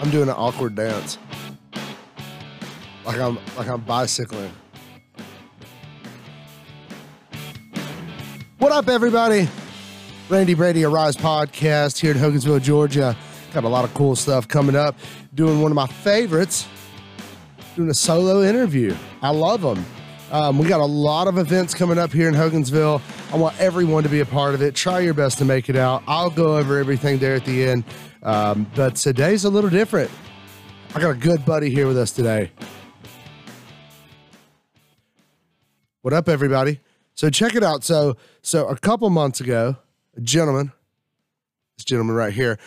I'm doing an awkward dance. Like I'm like I'm bicycling. What up, everybody? Randy Brady Arise podcast here in Hogansville, Georgia. Got a lot of cool stuff coming up. Doing one of my favorites, doing a solo interview. I love them. Um, we got a lot of events coming up here in Hogansville. I want everyone to be a part of it. Try your best to make it out. I'll go over everything there at the end. Um, but today's a little different. I got a good buddy here with us today. What up, everybody? So check it out. So so a couple months ago, a gentleman, this gentleman right here,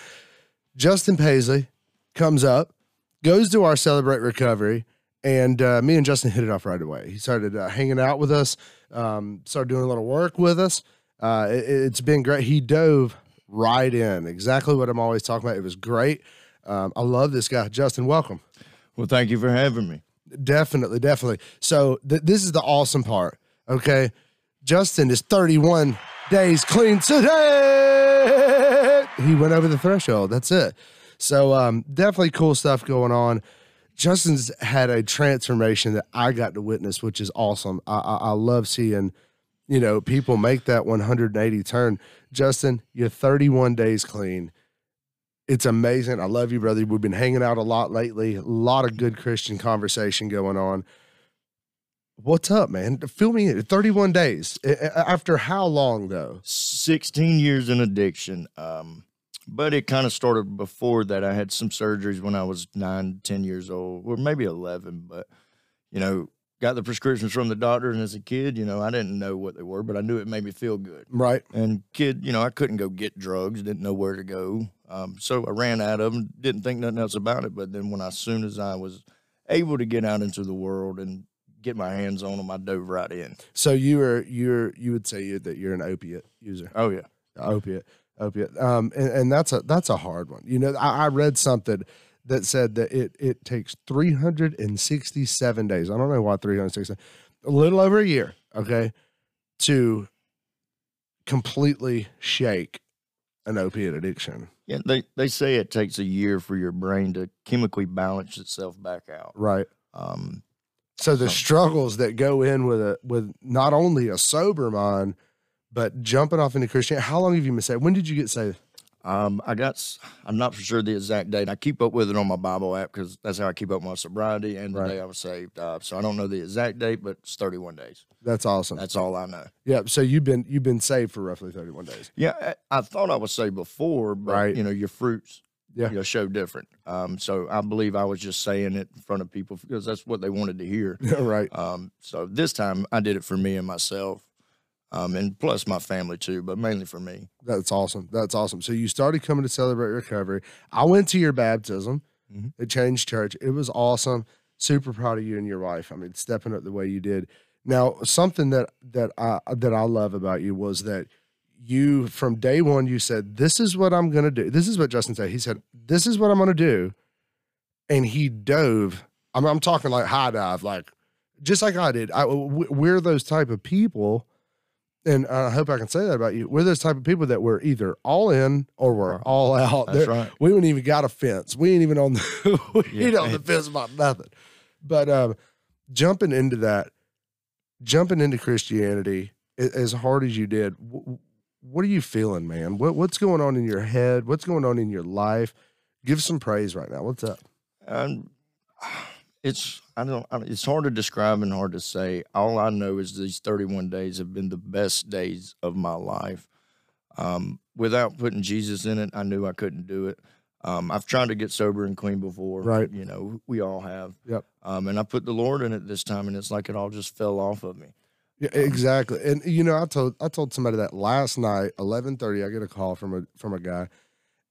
Justin Paisley, comes up, goes to our Celebrate Recovery, and uh, me and Justin hit it off right away. He started uh, hanging out with us, um, started doing a little work with us. Uh, it, it's been great. He dove right in, exactly what I'm always talking about. It was great. Um, I love this guy, Justin. Welcome. Well, thank you for having me. Definitely, definitely. So th- this is the awesome part. Okay, Justin is 31 days clean today. He went over the threshold. That's it. So um, definitely cool stuff going on. Justin's had a transformation that I got to witness, which is awesome. I, I, I love seeing, you know, people make that 180 turn. Justin, you're 31 days clean. It's amazing. I love you, brother. We've been hanging out a lot lately. A lot of good Christian conversation going on. What's up, man? Fill me in. 31 days. After how long, though? 16 years in addiction. Um, but it kind of started before that. I had some surgeries when I was nine, 10 years old, or maybe 11. But, you know, got the prescriptions from the doctor. And as a kid, you know, I didn't know what they were, but I knew it made me feel good. Right. And kid, you know, I couldn't go get drugs, didn't know where to go. Um, so I ran out of them, didn't think nothing else about it. But then when I, as soon as I was able to get out into the world and get my hands on them, I dove right in. So you are you're you would say that you're an opiate user. Oh, yeah. Opiate, opiate. Um, and, and that's a that's a hard one. You know, I, I read something that said that it it takes 367 days. I don't know why 360, a little over a year. Okay, to completely shake an opiate addiction. Yeah, they, they say it takes a year for your brain to chemically balance itself back out. Right. Um, So the struggles that go in with a with not only a sober mind, but jumping off into Christianity. How long have you been saved? When did you get saved? um, I got, I'm not for sure the exact date. I keep up with it on my Bible app because that's how I keep up my sobriety and the Right. day I was saved. Uh, so I don't know the exact date, but it's 31 days. That's awesome. That's all I know. yeah. So you've been you've been saved for roughly 31 days. Yeah, I, I thought I was saved before, but Right. you know, your fruits Yeah. you know, show different. Um, so I believe I was just saying it in front of people because that's what they wanted to hear. right. Um, so this time I did it for me and myself, um, and plus my family too, but mainly for me. That's awesome. That's awesome. So you started coming to celebrate recovery. I went to your baptism. Mhm. It changed church. It was awesome. Super proud of you and your wife. I mean, stepping up the way you did. Now, something that that I that I love about you was that you from day one you said, "This is what I'm going to do." This is what Justin said. He said, "This is what I'm going to do," and he dove. I'm, I'm talking like high dive, like just like I did. I, we're those type of people and I hope I can say that about you. We're those type of people that we're either all in or we're all out. That's There- right. We ain't even got a fence. We ain't even on the we ain't Yeah. on the fence about nothing. But um, jumping into that, jumping into Christianity as hard as you did, what are you feeling, man? What what's going on in your head? What's going on in your life? Give some praise right now. What's up? And it's I don't I, it's hard to describe and hard to say. All I know is these 31 days have been the best days of my life. Um, without putting Jesus in it, I knew I couldn't do it. Um, I've tried to get sober and clean before, Right. You know, we all have. Yep. Um, and I put the Lord in it this time, and it's like it all just fell off of me. Yeah, exactly. And you know, I told I told somebody that last night, eleven thirty. I get a call from a from a guy,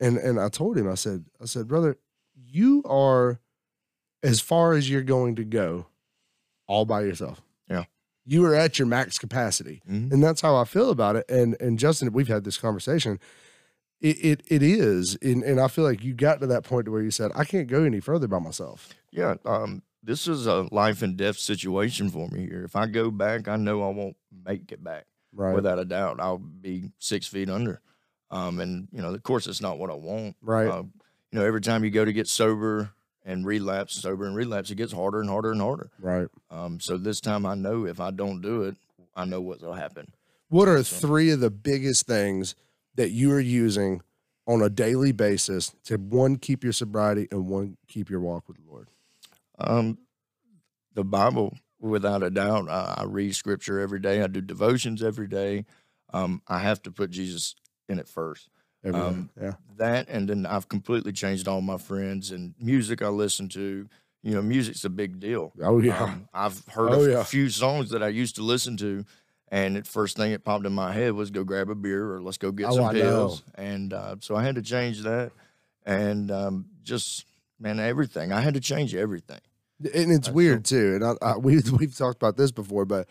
and and I told him, I said, I said, brother, you are as far as you're going to go, all by yourself. Yeah. you are at your max capacity, Mhm. and that's how I feel about it. And and Justin, we've had this conversation. It it, it is, and, and I feel like you got to that point to where you said, I can't go any further by myself. Yeah, um, this is a life and death situation for me here. If I go back, I know I won't make it back. Right. without a doubt. I'll be six feet under. Um, and you know, of course, it's not what I want. Right. Uh, you know, every time you go to get sober and relapse, sober and relapse, it gets harder and harder and harder. Right. Um, so this time I know if I don't do it, I know what will happen. What are three of the biggest things that you are using on a daily basis to one keep your sobriety and one keep your walk with the Lord? Um, the Bible, without a doubt, I, I read scripture every day. I do devotions every day. Um, I have to put Jesus in it first. Um, yeah. That and then I've completely changed all my friends and music I listen to. You know, music's a big deal. Oh yeah. Um, I've heard Oh, a yeah. few songs that I used to listen to, and the first thing that popped in my head was go grab a beer or let's go get Oh, some I know. pills. And uh, so I had to change that, and um, just man, everything. I had to change everything. and it's That's weird too. And I, I, we we've talked about this before, but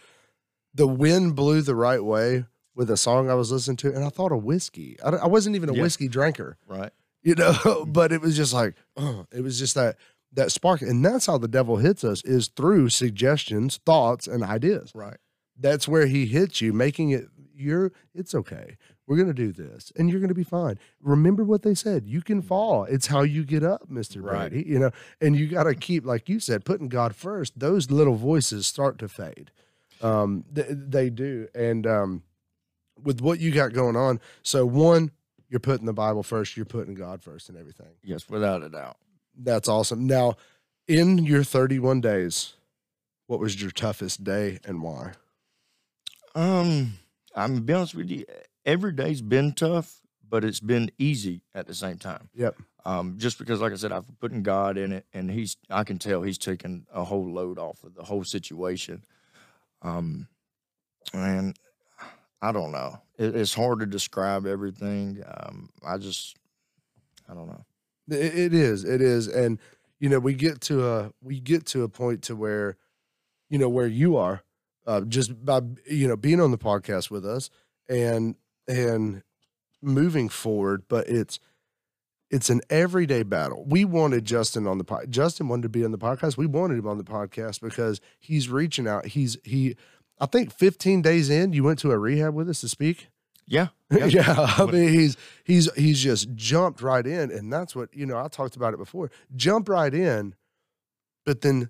the wind blew the right way with a song I was listening to, and I thought of whiskey. I, I wasn't even a Yeah. whiskey drinker, Right. you know, but it was just like, uh, it was just that that spark, and that's how the devil hits us is through suggestions, thoughts, and ideas. Right. That's where he hits you, making it you're. It's okay. We're gonna do this, and you're gonna be fine. Remember what they said. You can fall. It's how you get up, Mister Right. Brady. You know, and you got to keep, like you said, putting God first. Those little voices start to fade. Um, th- they do, and um, with what you got going on, so one, you're putting the Bible first. You're putting God first, and everything. Yes, without a doubt. That's awesome. Now, in your 31 days, what was your toughest day and why? Um, I'm gonna be honest with you. Every day's been tough, but it's been easy at the same time. Yep. Um, just because, like I said, I've putting God in it, and He's I can tell He's taken a whole load off of the whole situation. Um, and I don't know. It, it's hard to describe everything. Um, I just I don't know. It, it is. It is. And you know, we get to a we get to a point to where, you know, where you are, uh, just by you know being on the podcast with us and and moving forward. But it's it's an everyday battle. We wanted Justin on the pod. Justin wanted to be on the podcast. We wanted him on the podcast because he's reaching out. He's he. I think 15 days in, you went to a rehab with us to speak. Yeah, Yeah, I mean he's he's he's just jumped right in, and that's what you know. I talked about it before. Jump right in, but then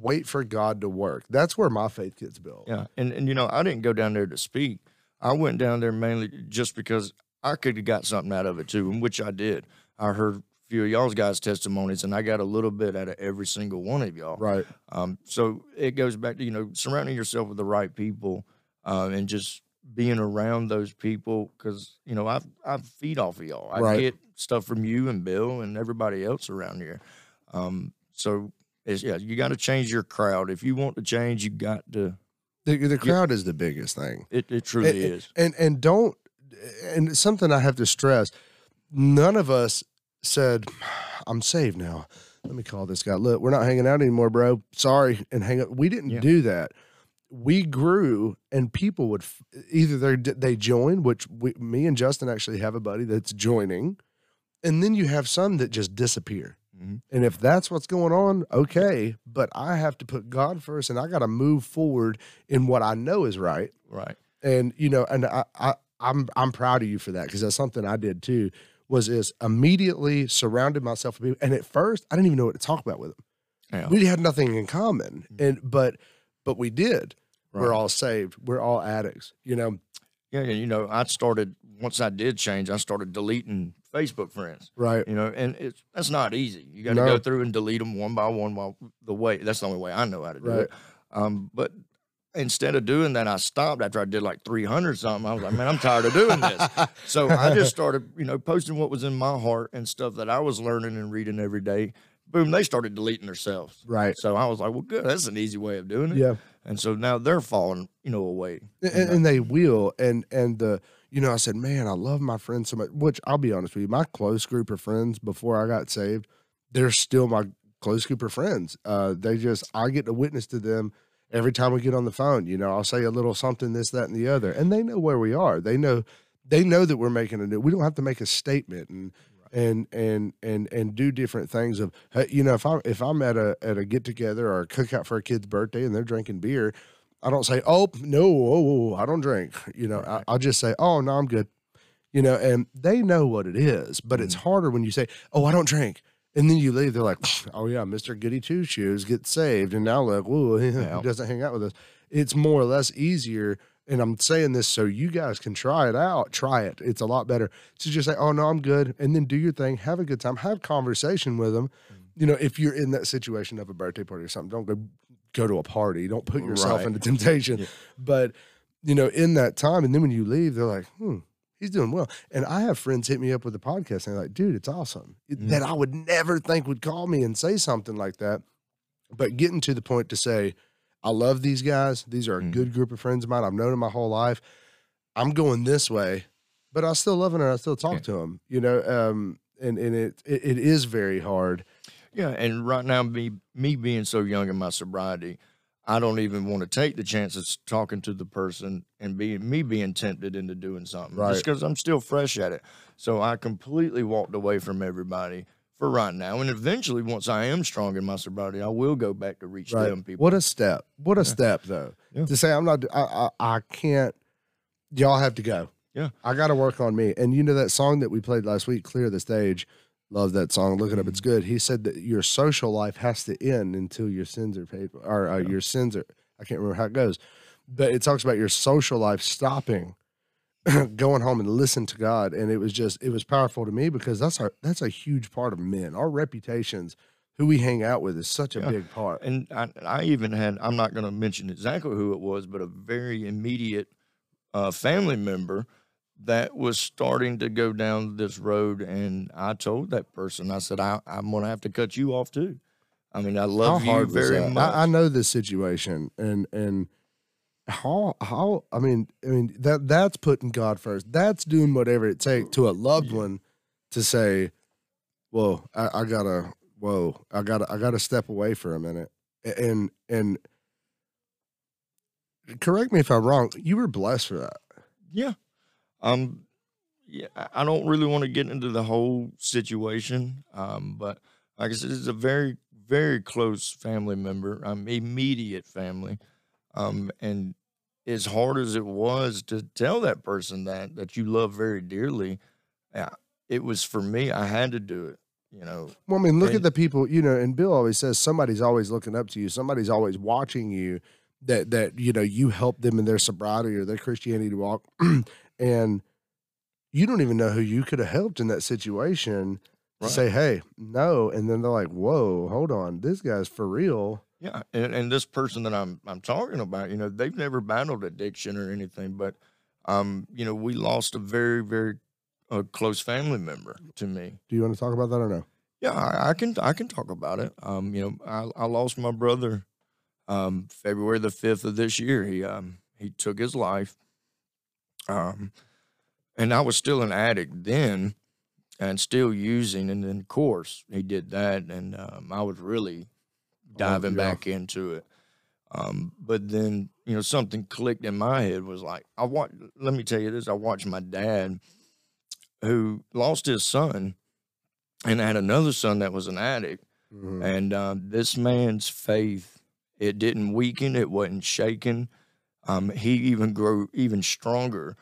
wait for God to work. That's where my faith gets built. Yeah, and and you know, I didn't go down there to speak. I went down there mainly just because I could have got something out of it too, which I did. I heard few of y'all's guys' testimonies, and I got a little bit out of every single one of y'all. Right. Um, so it goes back to you know surrounding yourself with the right people, uh, and just being around those people because you know I I feed off of y'all. I Right. get stuff from you and Bill and everybody else around here. Um, so it's, yeah, you got to change your crowd if you want to change. You got to. The, the crowd is the biggest thing. It, it truly And- is. And and don't and it's something I have to stress. None of us said, "I'm saved now." Let me call this guy. Look, we're not hanging out anymore, bro. Sorry, and hang up. We didn't Yeah. do that. We grew, and people would f- either they they join, which we, me and Justin actually have a buddy that's joining, and then you have some that just disappear. Mhm. And if that's what's going on, okay. But I have to put God first, and I got to move forward in what I know is right Right. and you know and I, I i'm i'm proud of you for that because that's something i did too was is immediately surrounded myself with people and at first i didn't even know what to talk about with them Yeah. we had nothing in common and but but we did we're all saved we're all addicts you know Yeah, and you know, I started once I did change. I started deleting Facebook friends. right You know, and it's that's not easy. You got to No. go through and delete them one by one. While the way that's the only way I know how to do Right. it. Um, but instead of doing that, I stopped after I did like three hundred something. I was like, man, I'm tired of doing this. So I just started, you know, posting what was in my heart and stuff that I was learning and reading every day. Boom, they started deleting themselves. right So I was like, well, good. That's an easy way of doing it. yeah And so now they're falling, you know, away. and, and they will and and the you know i said man i love my friends so much which i'll be honest with you my close group of friends before i got saved they're still my close group of friends uh they just i get to witness to them every time we get on the phone you know i'll say a little something this that and the other and they know where we are they know they know that we're making a new we don't have to make a statement and and and and and do different things of you know if i'm if i'm at a at a get together or a cookout for a kid's birthday and they're drinking beer I don't say, "Oh no, oh, I don't drink." You know, I, Right. I'll just say, "Oh no, I'm good." you know, and they know what it is, but it's Mm. harder when you say, "Oh, I don't drink." And then you leave, they're like, "Oh yeah, Mister Goody Two Shoes gets saved," and now look, whoa, he Yeah. doesn't hang out with us. It's more or less easier, and I'm saying this so you guys can try it out. Try it; it's a lot better to just say, "Oh no, I'm good," and then do your thing, have a good time, have conversation with them. Mm. You know, if you're in that situation of a birthday party or something, don't go go to a party. Don't put yourself Right. into temptation. Yeah. But you know, in that time, and then when you leave, they're like, "Hmm, he's doing well." And I have friends hit me up with the podcast, and they're like, "Dude, it's awesome." Mhm. That I would never think would call me and say something like that. But getting to the point to say, "I love these guys. These are a Mhm. good group of friends of mine. I've known them my whole life. I'm going this way, but I still love them and I still talk Yeah. to them." You know, um, and and it, it it is very hard. Yeah, and right now, me me being so young in my sobriety, I don't even want to take the chance of talking to the person and being me being tempted into doing something Right. just because I'm still fresh at it. So I completely walked away from everybody for right now, and eventually, once I am strong in my sobriety, I will go back to reach Right. them people. What a step! What a Yeah. step, though. Yeah. To say I'm not, I, I, I can't. Y'all have to go. Yeah. I got to work on me. And you know that song that we played last week, "Clear the Stage." Love that song. Look it up; it's Mm-hmm. good. He said that your social life has to end until your sins are paid, or uh, Yeah. your sins are. I can't remember how it goes, but it talks about your social life stopping, going home and listen to God. And it was just, it was powerful to me because that's our that's a huge part of men. Our reputations, who we hang out with, is such a Yeah. big part. And I, I even had, I'm not going to mention exactly who it was, but a very immediate uh, family member that was starting to go down this road. And I told that person, I said, I, I'm going to have to cut you off too. I mean, I love you very much. I, I know this situation, and and how how I mean I mean that that's putting God first. That's doing whatever it takes to a loved one to say, "Whoa, I, I gotta, whoa, I gotta, I gotta step away for a minute." And and correct me if I'm wrong. You were blessed for that. Yeah. Um yeah, I don't really want to get into the whole situation. Um, but like I said, it's a very, very close family member, um, immediate family. Um, and as hard as it was to tell that person that that you love very dearly, yeah, it was for me, I had to do it, you know. Well, I mean, look at the people, you know, and Bill always says somebody's always looking up to you. Somebody's always watching you that that, you know, you help them in their sobriety or their Christianity to walk. and you don't even know who you could have helped in that situation to Right. say, Hey, no. And then they're like, Whoa, hold on, this guy's for real. Yeah, and, and this person that I'm I'm talking about, you know, they've never battled addiction or anything, but um, you know, we lost a very very uh, close family member to me. Do you want to talk about that or no? Yeah, I, I can I can talk about it. Um, you know, I, I lost my brother um February the fifth of this year. He um he took his life. Um, and I was still an addict then, and still using. And then of course he did that, and um, I was really diving yeah. back into it. Um, but then you know something clicked in my head was like I watched. Let me tell you this: I watched my dad, who lost his son, and had another son that was an addict. Mhm. And um, this man's faith, it didn't weaken, it wasn't shaken. Um, he even grew even stronger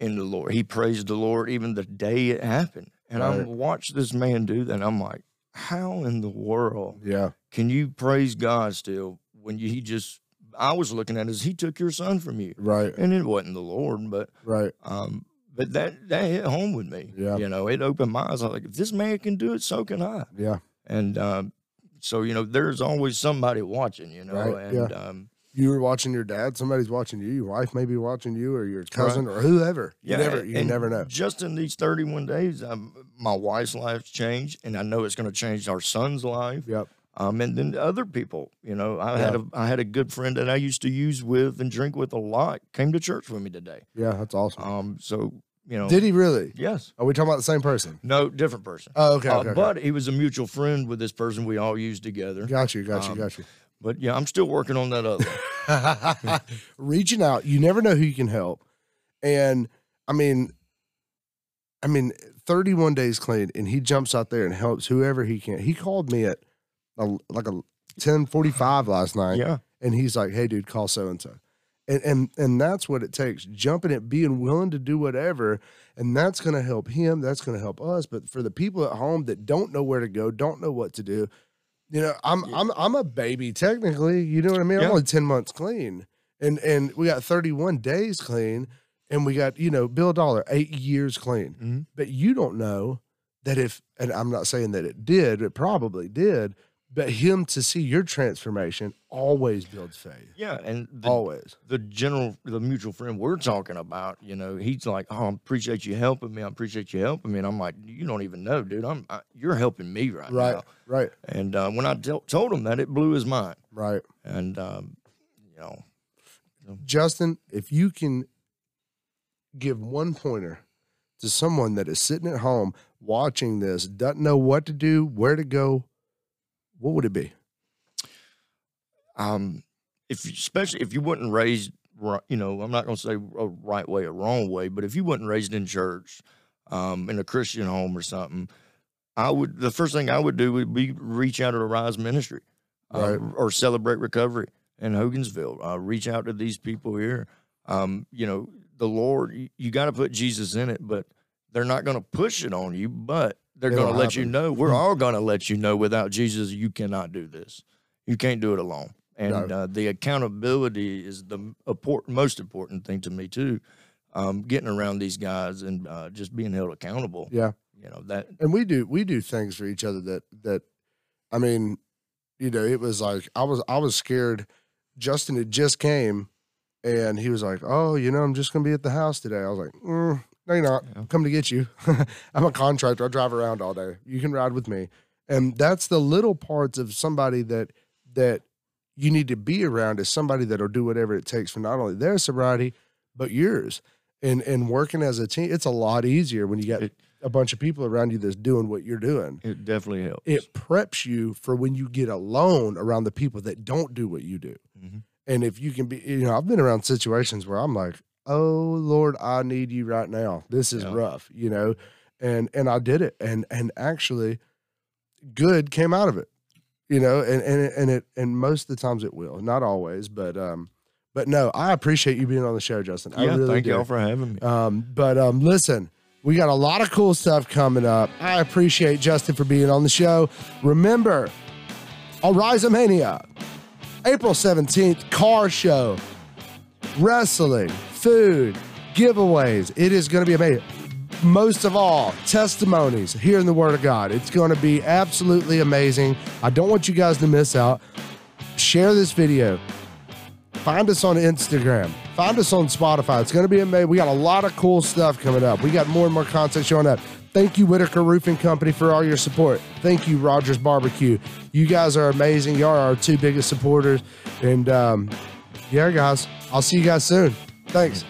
in the Lord. He praised the Lord even the day it happened. And I watched this man do that. And I'm like, how in the world Yeah. can you praise God still when you, he just, I was looking at it as he took your son from you. Right. And it wasn't the Lord, but Right. um, but that that hit home with me. Yeah. You know, it opened my eyes. I was like, if this man can do it, so can I. Yeah. And um, so, you know, there's always somebody watching, you know, Right, and yeah. um, You were watching your dad, somebody's watching you, your wife may be watching you or your cousin or whoever. You never you never know. Just in these 31 days, um, my wife's life's changed, and I know it's going to change our son's life. Yep. Um, and then other people, you know, I had a I had a good friend that I used to use with and drink with a lot. Came to church with me today. Yeah, that's awesome. Um, so you know, Did he really? yes, Are we talking about the same person? no, different person. Oh, okay. Uh, okay, okay. But he was a mutual friend with this person we all used together. Got you, got you, Um, got you. But yeah, I'm still working on that other. Reaching out, you never know who you can help. And I mean, I mean, 31 days clean, and he jumps out there and helps whoever he can. He called me at a, like a 1045 last night, yeah, and he's like, hey, dude, call so and so. And, and and that's what it takes. Jumping it, being willing to do whatever, and that's going to help him. That's going to help us. But for the people at home that don't know where to go, don't know what to do, you know, I'm I'm I'm a baby technically. You know what I mean? I'm only ten months clean, and and we got 31 days clean, and we got you know Bill Dollar eight years clean. Mhm. But you don't know that if, and I'm not saying that it did, it probably did, but him to see your transformation always builds faith. Yeah, and the, Always. the general, the mutual friend we're talking about, you know, he's like, "Oh, I appreciate you helping me. I appreciate you helping me." And I'm like, "You don't even know, dude. I'm I, you're helping me right, Right. now." Right. right. And uh, when I told him that, it blew his mind. Right. And um, you know, Justin, if you can give one pointer to someone that is sitting at home watching this, doesn't know what to do, where to go, what would it be? um, if you, especially if you wasn't raised, you know, I'm not going to say a right way or wrong way, but if you wasn't raised in church, um, in a Christian home or something, I would the first thing I would do would be reach out to the Rise Ministry, uh, Right. or Celebrate Recovery in Hogansville. Uh, reach out to these people here. Um, you know, the Lord, you, you got to put Jesus in it, but they're not going to push it on you, but they're going to let you know. We're all going to let you know without Jesus, you cannot do this. You can't do it alone. And No. uh, the accountability is the important, most important thing to me too. Um, getting around these guys and uh, just being held accountable. Yeah. You know that. and we do we do things for each other that that i mean you know it was like i was i was scared justin had just came and he was like oh you know i'm just gonna be at the house today i was like mm, no you're not Yeah. I'm coming to get you i'm a contractor i drive around all day you can ride with me and that's the little parts of somebody that that you need to be around is somebody that'll do whatever it takes for not only their sobriety but yours and and working as a team it's a lot easier when you got It- a bunch of people around you that's doing what you're doing It definitely helps. it preps you for when you get alone around the people that don't do what you do. Mhm. And if you can be, you know, I've been around situations where I'm like, oh Lord, I need you right now. This is Yeah. rough, you know, and and I did it, and and actually, good came out of it, you know, and and it- and it and most of the times it will, not always, but um, but no, I appreciate you being on the show, Justin. I yeah, really thank do. y'all for having me. Um, but um, listen, we got a lot of cool stuff coming up. I appreciate Justin for being on the show. Remember, Ariza Mania, April 17th, car show, wrestling, food, giveaways. It is going to be amazing. Most of all, testimonies here in the Word of God. It's going to be absolutely amazing. I don't want you guys to miss out. Share this video. Find us on Instagram. Find us on Spotify. It's going to be amazing. We got a lot of cool stuff coming up. We got more and more content showing up. Thank you, Whitaker Roofing Company, for all your support. Thank you, Rogers Barbecue. You guys are amazing. Y'all are our two biggest supporters. And um, yeah, guys, I'll see you guys soon. Thanks.